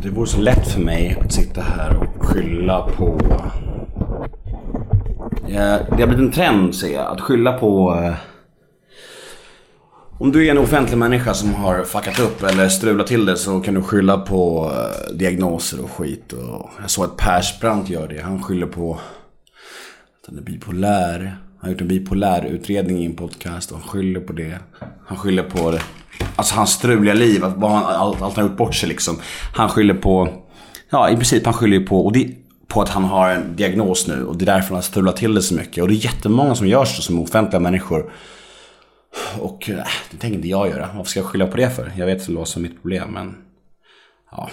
att det vore så lätt för mig att sitta här och skylla på... Det har blivit en trend ser jag, att skylla på... Eh, om du är en offentlig människa som har fuckat upp eller strulat till det så kan du skylla på eh, diagnoser och skit. Och jag såg att Persbrandt gör det. Han skyller på att han är bipolär. Han har gjort en bipolär utredning i en podcast och han skyller på det. Han skyller på det. Alltså hans struliga liv, att han, allt, allt han har gjort bort sig liksom. Han skyller på, ja i princip han skyller ju på, och det, på att han har en diagnos nu och det är därför han har strulat till det så mycket. Och det är jättemånga som gör så som offentliga människor. Och äh, det tänker inte jag göra. Varför ska jag skylla på det för? Jag vet vad som är mitt problem men... Ja.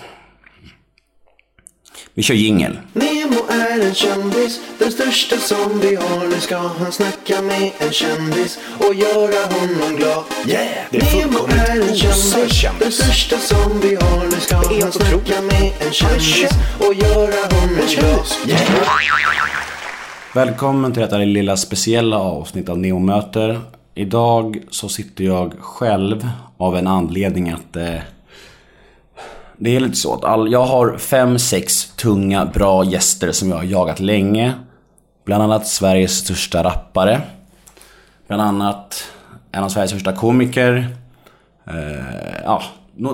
Vi kör jingel. Nemo är en kändis, den största som vi har. Nu ska han snacka med en kändis och göra honom glad. Yeah, det är Nemo är en kändis, den största som vi har. Nu ska han snacka med en kändis och göra honom glad. Yeah. Välkommen till detta lilla speciella avsnitt av Neo möter. Idag så sitter jag själv av en anledning att eh, det är lite så att all, jag har fem, sex tunga, bra gäster som jag har jagat länge. Bland annat Sveriges största rappare. Bland annat en av Sveriges största komiker. Eh, ja,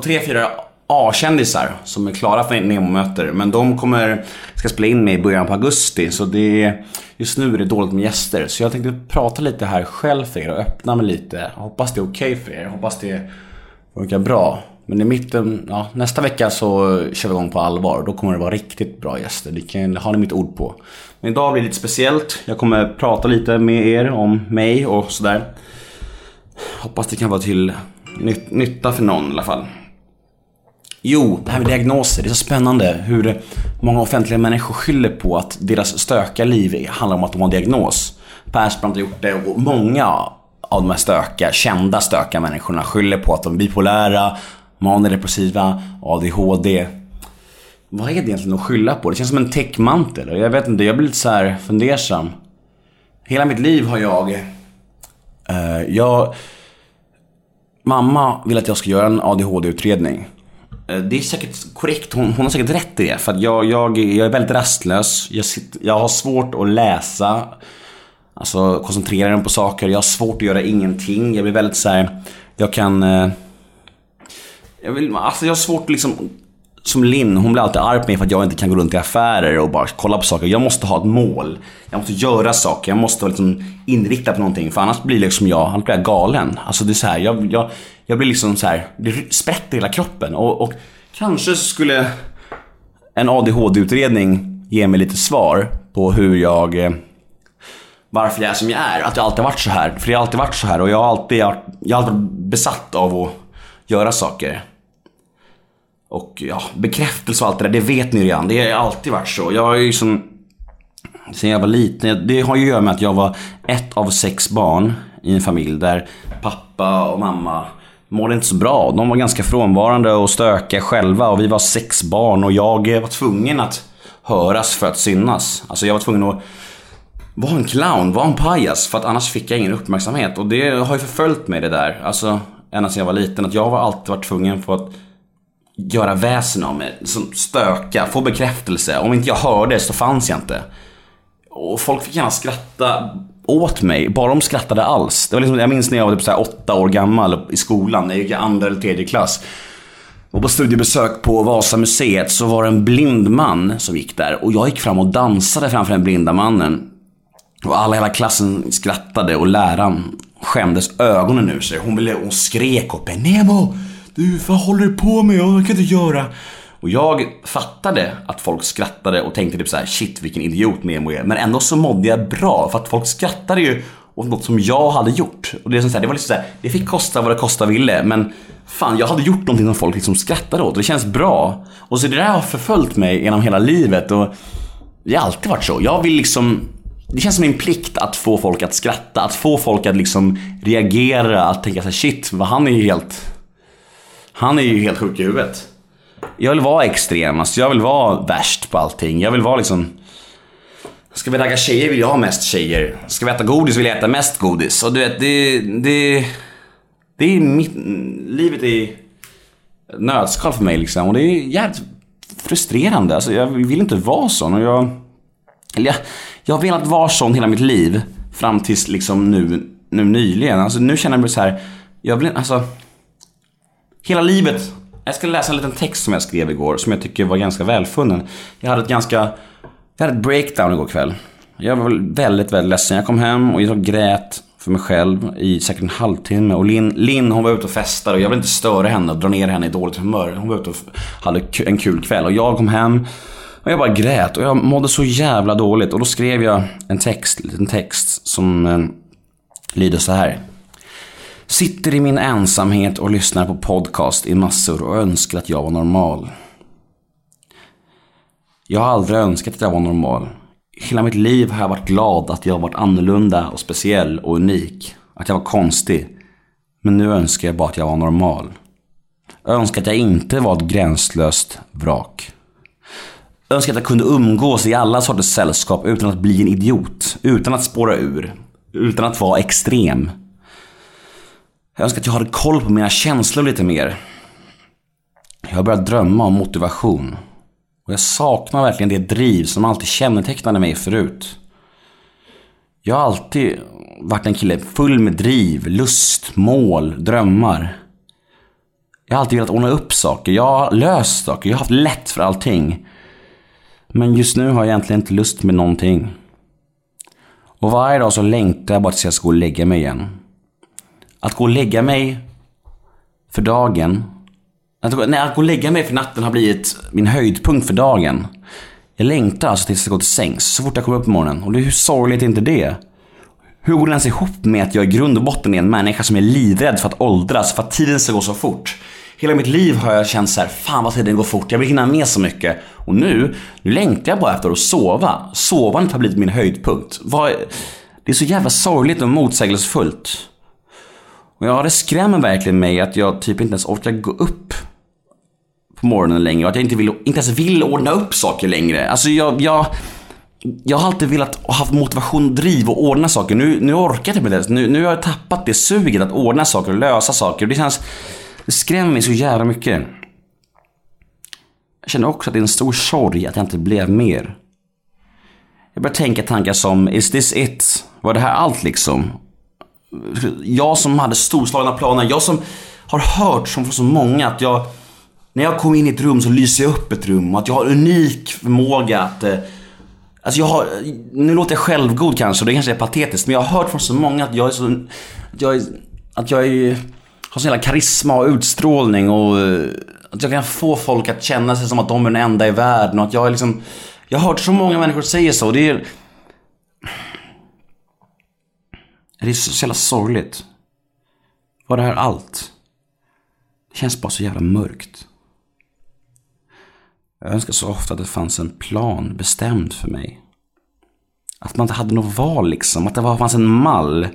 tre, fyra A-kändisar som är klara för Nemo-möter. Men de kommer, ska spela in med i början på augusti. Så det är, just nu är det dåligt med gäster. Så jag tänkte prata lite här själv för er och öppna mig lite. Jag hoppas det är okej för er. Jag hoppas det funkar bra. Men i mitten, ja, nästa vecka så kör vi igång på allvar. Då kommer det vara riktigt bra gäster. Det kan, har ni mitt ord på. Men idag blir det lite speciellt. Jag kommer prata lite med er om mig och sådär. Hoppas det kan vara till nyt- nytta för någon i alla fall. Jo, det här med diagnoser. Det är så spännande hur många offentliga människor skyller på att deras stökiga liv handlar om att de har en diagnos. Persbrandt har gjort det och många av de här stökiga, kända stökiga människorna skyller på att de är bipolära, manirepressiva, ADHD. Vad är det egentligen att skylla på? Det känns som en täckmantel. och Jag vet inte, jag blir lite så här fundersam. Hela mitt liv har jag... eh, jag... Mamma vill att jag ska göra en ADHD-utredning. Eh, det är säkert korrekt, hon, hon har säkert rätt i det. För att jag, jag, jag är väldigt rastlös. Jag, sitter, jag har svårt att läsa. Alltså koncentrera mig på saker. Jag har svårt att göra ingenting. Jag blir väldigt så här. Jag kan... Eh, jag, vill, alltså jag har svårt liksom... Som Linn, hon blir alltid arg på mig för att jag inte kan gå runt i affärer och bara kolla på saker. Jag måste ha ett mål. Jag måste göra saker. Jag måste vara liksom inriktad på någonting. För annars blir liksom jag, annars blir jag galen. Alltså det är så här, jag, jag, jag blir liksom så här, det sprätter hela kroppen. Och, och kanske så skulle en ADHD-utredning ge mig lite svar på hur jag eh, varför jag är som jag är. Att jag alltid har varit så här. För jag har alltid varit så här och jag har alltid, jag har alltid varit besatt av att göra saker. Och ja, bekräftelse och allt det där, det vet ni redan. Det har alltid varit så. Jag är ju som... Sen jag var liten, det har ju att göra med att jag var ett av sex barn i en familj där pappa och mamma mådde inte så bra. De var ganska frånvarande och stökiga själva och vi var sex barn och jag var tvungen att höras för att synas. Alltså jag var tvungen att vara en clown, vara en pajas för att annars fick jag ingen uppmärksamhet. Och det har ju förföljt mig det där. Alltså ända sedan jag var liten. Att jag har alltid varit tvungen för att göra väsen av mig. Som stöka, få bekräftelse. Om inte jag hörde så fanns jag inte. Och folk fick gärna skratta åt mig, bara de skrattade alls. Det var liksom, jag minns när jag var typ så här åtta år gammal i skolan, jag gick i andra eller tredje klass. Och på studiebesök på Vasamuseet så var det en blind man som gick där. Och jag gick fram och dansade framför den blinda mannen. Och alla i hela klassen skrattade och läraren skämdes ögonen ur sig. Hon, ville, hon skrek upp Nemo! Du, vad håller du på med? Jag kan inte göra. Och jag fattade att folk skrattade och tänkte typ så här: shit vilken idiot Nemo är. Men ändå så mådde jag bra för att folk skrattade ju åt något som jag hade gjort. Och det, är så här, det var liksom så här, det fick kosta vad det kosta ville men fan jag hade gjort någonting som folk liksom skrattade åt och det känns bra. Och så det där har förföljt mig genom hela livet och det har alltid varit så. Jag vill liksom det känns som min plikt att få folk att skratta, att få folk att liksom reagera, att tänka såhär shit, vad han är ju helt... Han är ju helt sjuk i huvudet. Jag vill vara extrem, alltså jag vill vara värst på allting. Jag vill vara liksom... Ska vi ragga tjejer vill jag ha mest tjejer. Ska vi äta godis vill jag äta mest godis. Och du vet, det... Det, det är mitt... Livet är ett nötskal för mig liksom. Och det är jävligt frustrerande. Alltså, jag vill inte vara sån. Och jag, eller jag, jag har velat vara sån hela mitt liv. Fram tills liksom nu, nu nyligen. Alltså, nu känner jag mig så här. Jag vill, alltså, hela livet. Jag ska läsa en liten text som jag skrev igår. Som jag tycker var ganska välfunnen. Jag hade ett ganska, jag hade ett breakdown igår kväll. Jag var väldigt, väldigt ledsen. Jag kom hem och jag grät för mig själv i säkert en halvtimme. Och Linn, Lin, hon var ute och festade och jag ville inte störa henne och dra ner henne i dåligt humör. Hon var ute och hade en kul kväll. Och jag kom hem och jag bara grät och jag mådde så jävla dåligt. Och då skrev jag en text, en liten text som eh, lyder så här. Sitter i min ensamhet och lyssnar på podcast i massor och önskar att jag var normal. Jag har aldrig önskat att jag var normal. Hela mitt liv har jag varit glad att jag varit annorlunda och speciell och unik. Att jag var konstig. Men nu önskar jag bara att jag var normal. Jag önskar att jag inte var ett gränslöst vrak. Jag önskar att jag kunde umgås i alla sorters sällskap utan att bli en idiot. Utan att spåra ur. Utan att vara extrem. Jag önskar att jag hade koll på mina känslor lite mer. Jag har börjat drömma om motivation. Och jag saknar verkligen det driv som alltid kännetecknade mig förut. Jag har alltid varit en kille full med driv, lust, mål, drömmar. Jag har alltid velat ordna upp saker. Jag har löst saker. Jag har haft lätt för allting. Men just nu har jag egentligen inte lust med någonting. Och varje dag så längtar jag bara tills jag ska gå och lägga mig igen. Att gå och lägga mig för dagen att, nej, att gå och lägga mig för natten har blivit min höjdpunkt för dagen. Jag längtar alltså tills jag går till sängs, så fort jag kommer upp på morgonen. Och det, hur sorgligt är inte det? Hur går det ens ihop med att jag i grund och botten är en människa som är livrädd för att åldras, för att tiden ska gå så fort? Hela mitt liv har jag känt så här, fan vad tiden går fort, jag vill hinna med så mycket. Och nu, nu längtar jag bara efter att sova. Sovandet har blivit min höjdpunkt. Det är så jävla sorgligt och motsägelsefullt. Och ja, det skrämmer verkligen mig att jag typ inte ens orkar gå upp på morgonen längre och att jag inte, vill, inte ens vill ordna upp saker längre. Alltså jag, jag, jag har alltid velat och haft motivation och driv och ordna saker. Nu, nu orkar jag inte med det. Nu, nu har jag tappat det suget att ordna saker och lösa saker. Det känns, det skrämmer mig så jävla mycket. Jag känner också att det är en stor sorg att jag inte blev mer. Jag börjar tänka tankar som, is this it? Var det här allt liksom? Jag som hade storslagna planer, jag som har hört från så många att jag när jag kommer in i ett rum så lyser jag upp ett rum och att jag har unik förmåga att eh, Alltså jag har, nu låter jag självgod kanske och det kanske är patetiskt men jag har hört från så många att jag är så, att jag är, att jag är, har sån jävla karisma och utstrålning och eh, att jag kan få folk att känna sig som att de är den enda i världen och att jag är liksom, jag har hört så många människor säga så och det är, det är så jävla sorgligt. Var det här allt? Det känns bara så jävla mörkt. Jag önskar så ofta att det fanns en plan bestämd för mig. Att man inte hade något val liksom. Att det fanns en mall.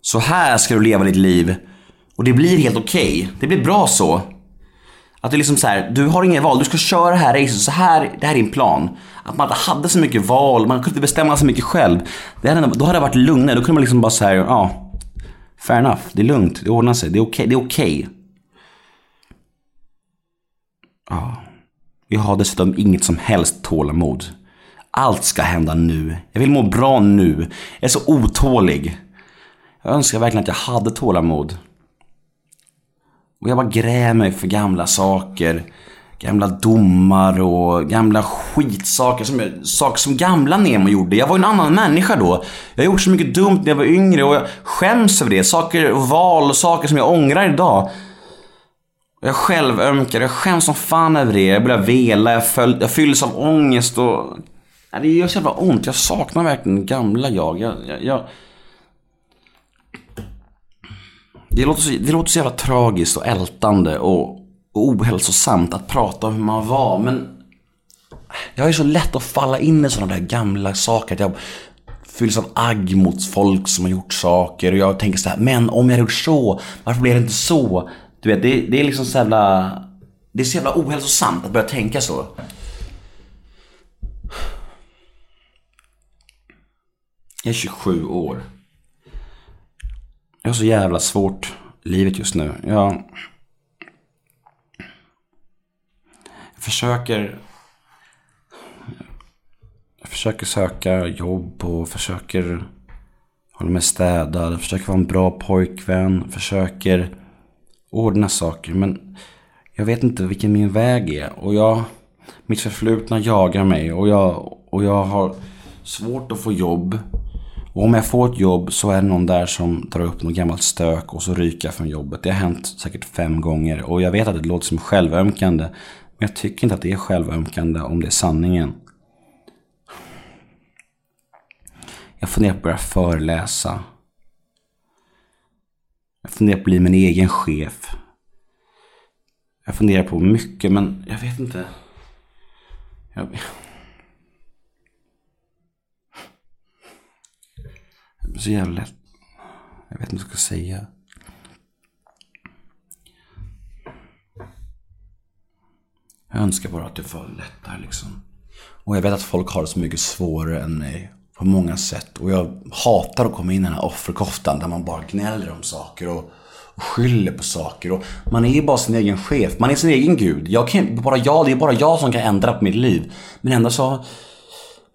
Så här ska du leva ditt liv. Och det blir helt okej. Okay. Det blir bra så. Att det är liksom så här, du har inget val, du ska köra det här racet, så här, det här är din plan. Att man inte hade så mycket val, man kunde inte bestämma så mycket själv. Det hade, då hade det varit lugnare, då kunde man liksom bara säga, ja, fair enough, det är lugnt, det ordnar sig, det är okej, okay, det är okej. Okay. Ja. Jag har dessutom inget som helst tålamod. Allt ska hända nu. Jag vill må bra nu. Jag är så otålig. Jag önskar verkligen att jag hade tålamod. Och jag bara grämer mig för gamla saker. Gamla domar och gamla skitsaker. Som, saker som gamla Nemo gjorde. Jag var en annan människa då. Jag har gjort så mycket dumt när jag var yngre och jag skäms över det. Saker, val och saker som jag ångrar idag. Jag själv ömkar, jag skäms som fan över det. Jag börjar vela, jag, föl, jag fylls av ångest och... Det gör så jävla ont. Jag saknar verkligen gamla jag. jag, jag, jag... Det, låter så, det låter så jävla tragiskt och ältande och, och ohälsosamt att prata om hur man var. Men jag är så lätt att falla in i sådana där gamla saker. Att jag fylls av agg mot folk som har gjort saker. Och jag tänker så här, men om jag hade gjort så, varför blev det inte så? Du vet, det, det är liksom så jävla... Det är så jävla ohälsosamt att börja tänka så. Jag är 27 år. Jag har så jävla svårt livet just nu. Jag, jag försöker försöker söka jobb och försöker hålla mig städad. Försöker vara en bra pojkvän. Försöker ordna saker. Men jag vet inte vilken min väg är. Och jag, mitt förflutna jagar mig. Och jag, och jag har svårt att få jobb. Och om jag får ett jobb så är det någon där som drar upp något gammalt stök och så ryker jag från jobbet. Det har hänt säkert fem gånger. Och jag vet att det låter som självömkande. Men jag tycker inte att det är självömkande om det är sanningen. Jag funderar på att börja föreläsa. Jag funderar på att bli min egen chef. Jag funderar på mycket men jag vet inte. Jag... Det blir så jävla lätt. Jag vet inte vad jag ska säga. Jag önskar bara att det var lättare liksom. Och jag vet att folk har det så mycket svårare än mig. På många sätt. Och jag hatar att komma in i den här offerkoftan där man bara gnäller om saker och, och skyller på saker. Och man är ju bara sin egen chef. Man är sin egen gud. Jag kan, bara jag, det är bara jag som kan ändra på mitt liv. Men ändå så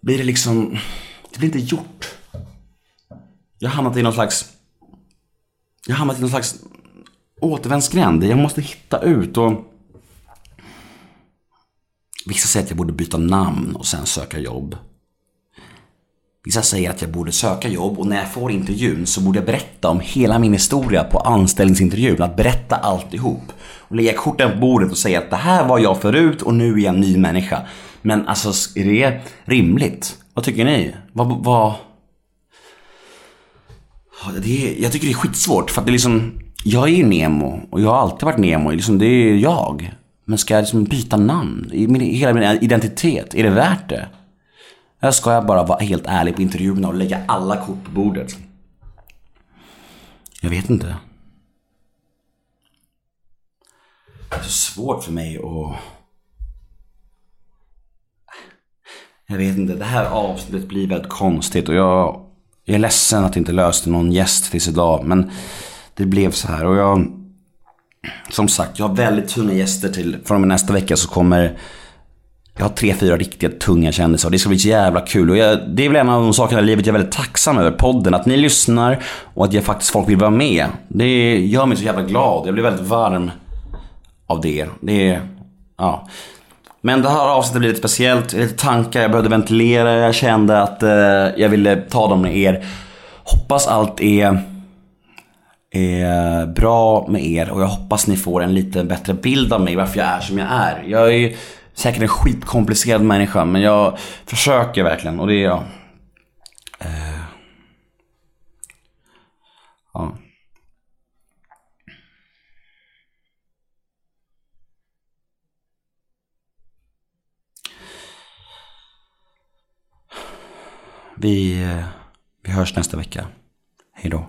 blir det liksom... Det blir inte gjort. Jag har hamnat i någon slags... Jag har hamnat i någon slags återvändsgränd. Jag måste hitta ut och... Vissa säger att jag borde byta namn och sen söka jobb. Vissa säger att jag borde söka jobb och när jag får intervjun så borde jag berätta om hela min historia på anställningsintervjun. Att berätta alltihop. Och lägga korten på bordet och säga att det här var jag förut och nu är jag en ny människa. Men alltså, är det rimligt? Vad tycker ni? Vad... vad... Det är, jag tycker det är skitsvårt för att det är liksom... Jag är ju Nemo och jag har alltid varit Nemo. Liksom, det är jag. Men ska jag liksom byta namn? Min, hela min identitet? Är det värt det? Eller ska jag bara vara helt ärlig på intervjuerna och lägga alla kort på bordet. Jag vet inte. Det är så svårt för mig att... Jag vet inte, det här avsnittet blir väldigt konstigt och jag, jag är ledsen att det inte löste någon gäst tills idag. Men det blev så här och jag... Som sagt, jag har väldigt tunga gäster till. Från och med nästa vecka så kommer jag har tre, fyra riktigt tunga kändisar och det ska bli så jävla kul. Och jag, det är väl en av de sakerna i livet jag är väldigt tacksam över. Podden, att ni lyssnar och att jag faktiskt folk vill vara med. Det gör mig så jävla glad. Jag blir väldigt varm av det. Det är, ja. Men det här avsnittet blir lite speciellt. Lite tankar, jag behövde ventilera. Jag kände att eh, jag ville ta dem med er. Hoppas allt är, är bra med er och jag hoppas ni får en lite bättre bild av mig, varför jag är som jag är. Jag är säkert en skitkomplicerad människa men jag försöker verkligen och det är jag. Eh. ja. Vi, eh, vi hörs nästa vecka. Hej då.